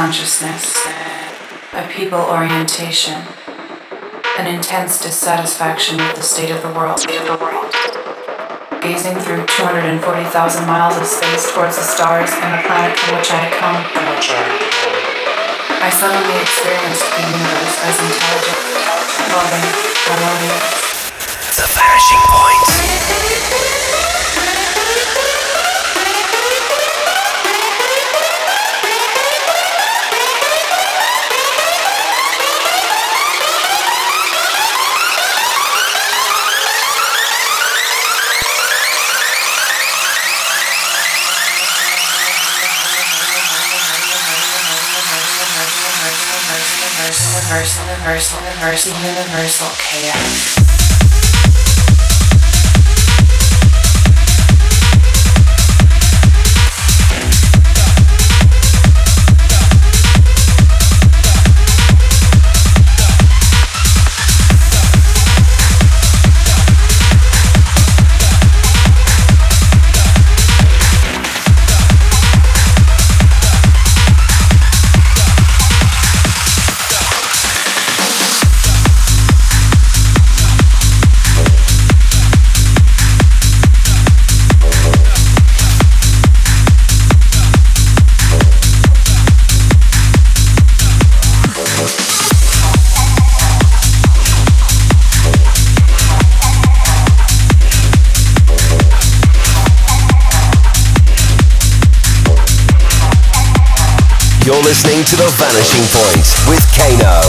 Consciousness, a people orientation, an intense dissatisfaction with the state of the world. Gazing through 240,000 miles of space towards the stars and the planet from which I had come, I suddenly experienced the universe as intelligent, loving, harmonious. The vanishing point. Universal, universal, universal, universal chaos. Point with Kano.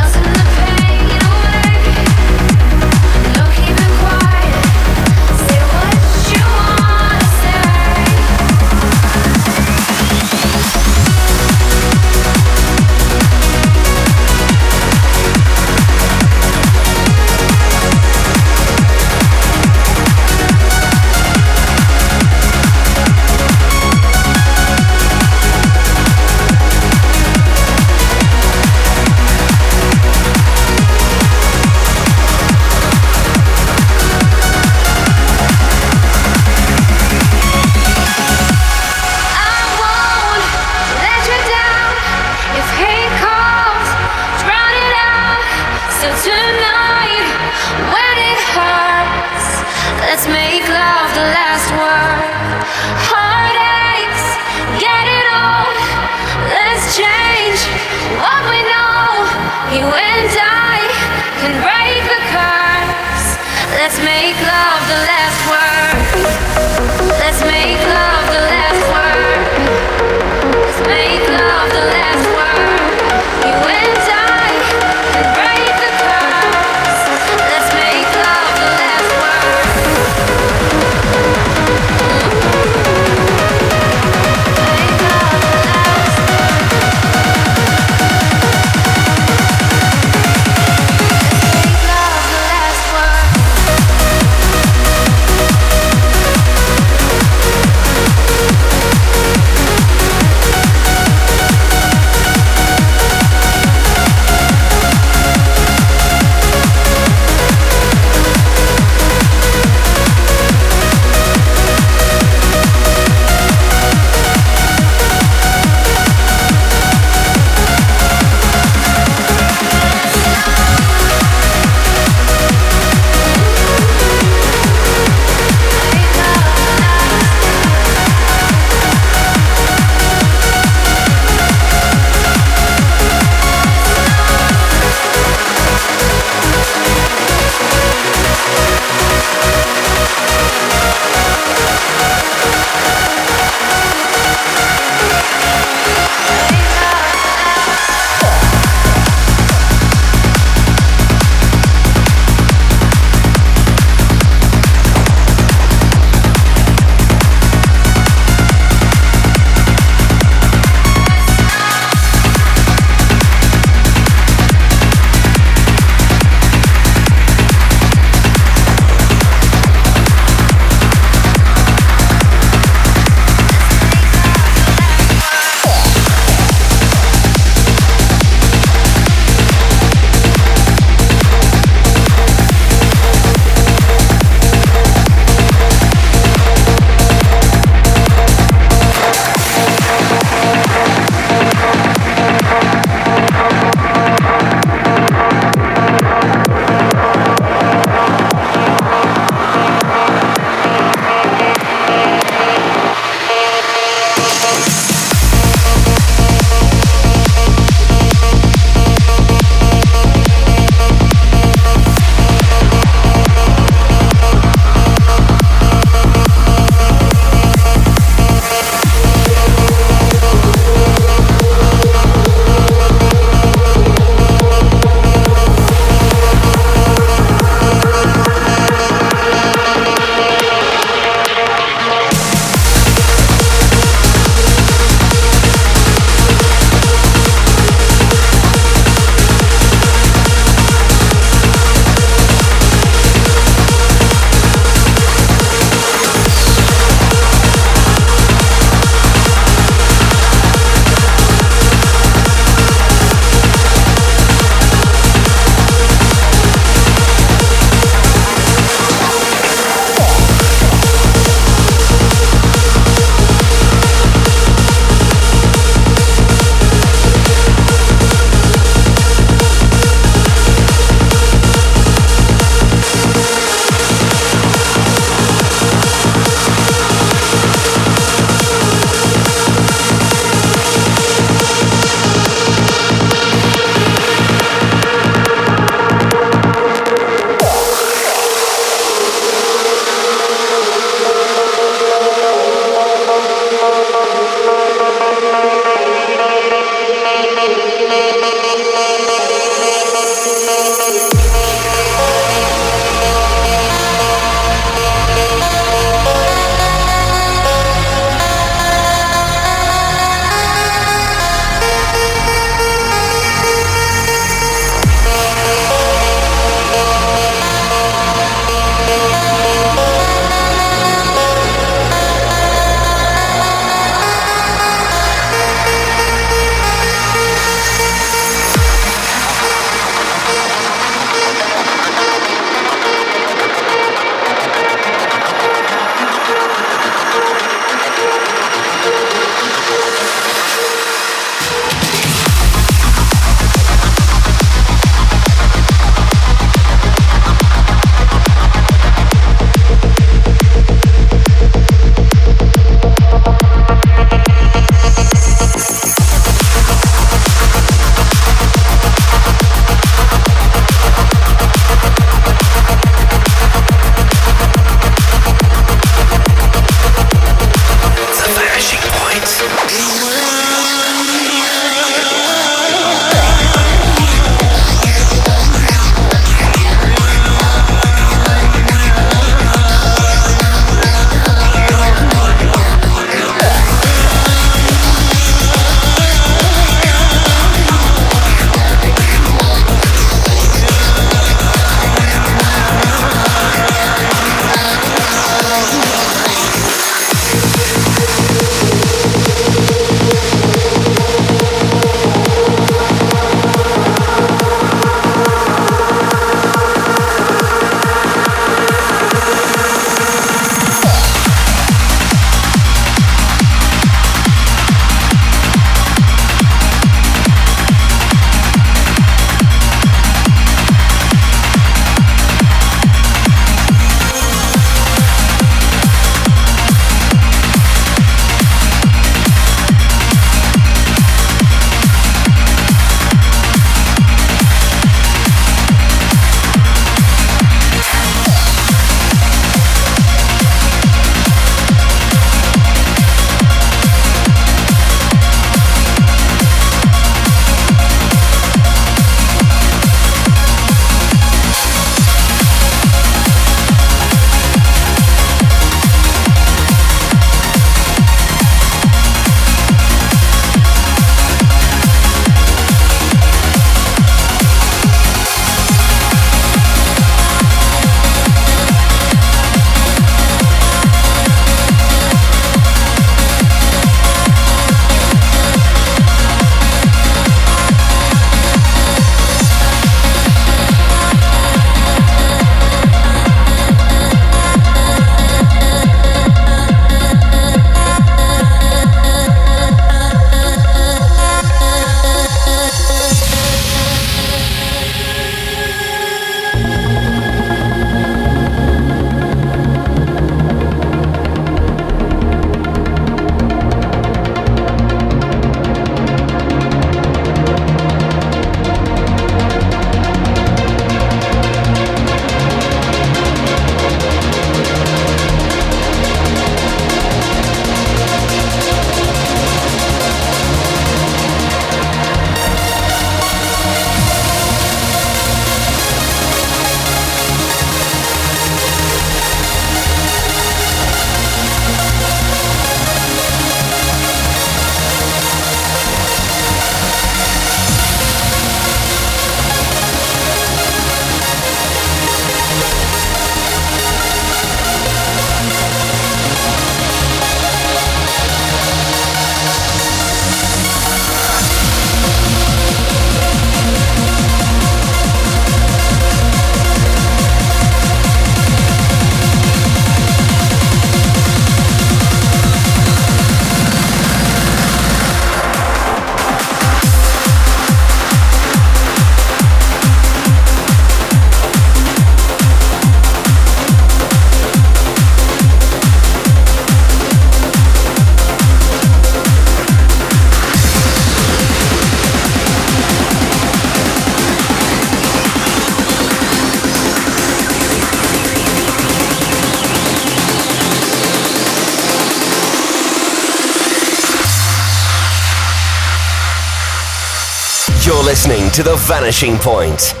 Listening to The Vanishing Point.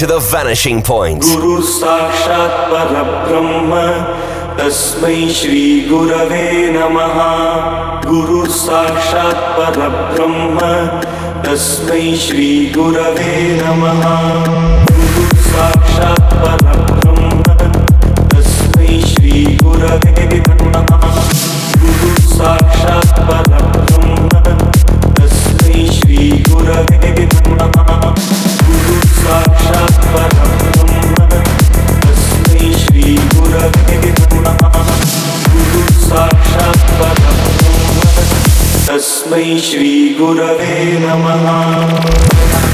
To The Vanishing Point. Guru Sakshat Parabrahma Tasmai Shri Gurave Namaha. Guru Sakshat Parabrahma Tasmai Shri Gurave Namaha. Guru Sakshat Parabrahma Tasmai Shri Gurave Namaha. Guru Sakshat तस्मै श्रीगुरवे नमः।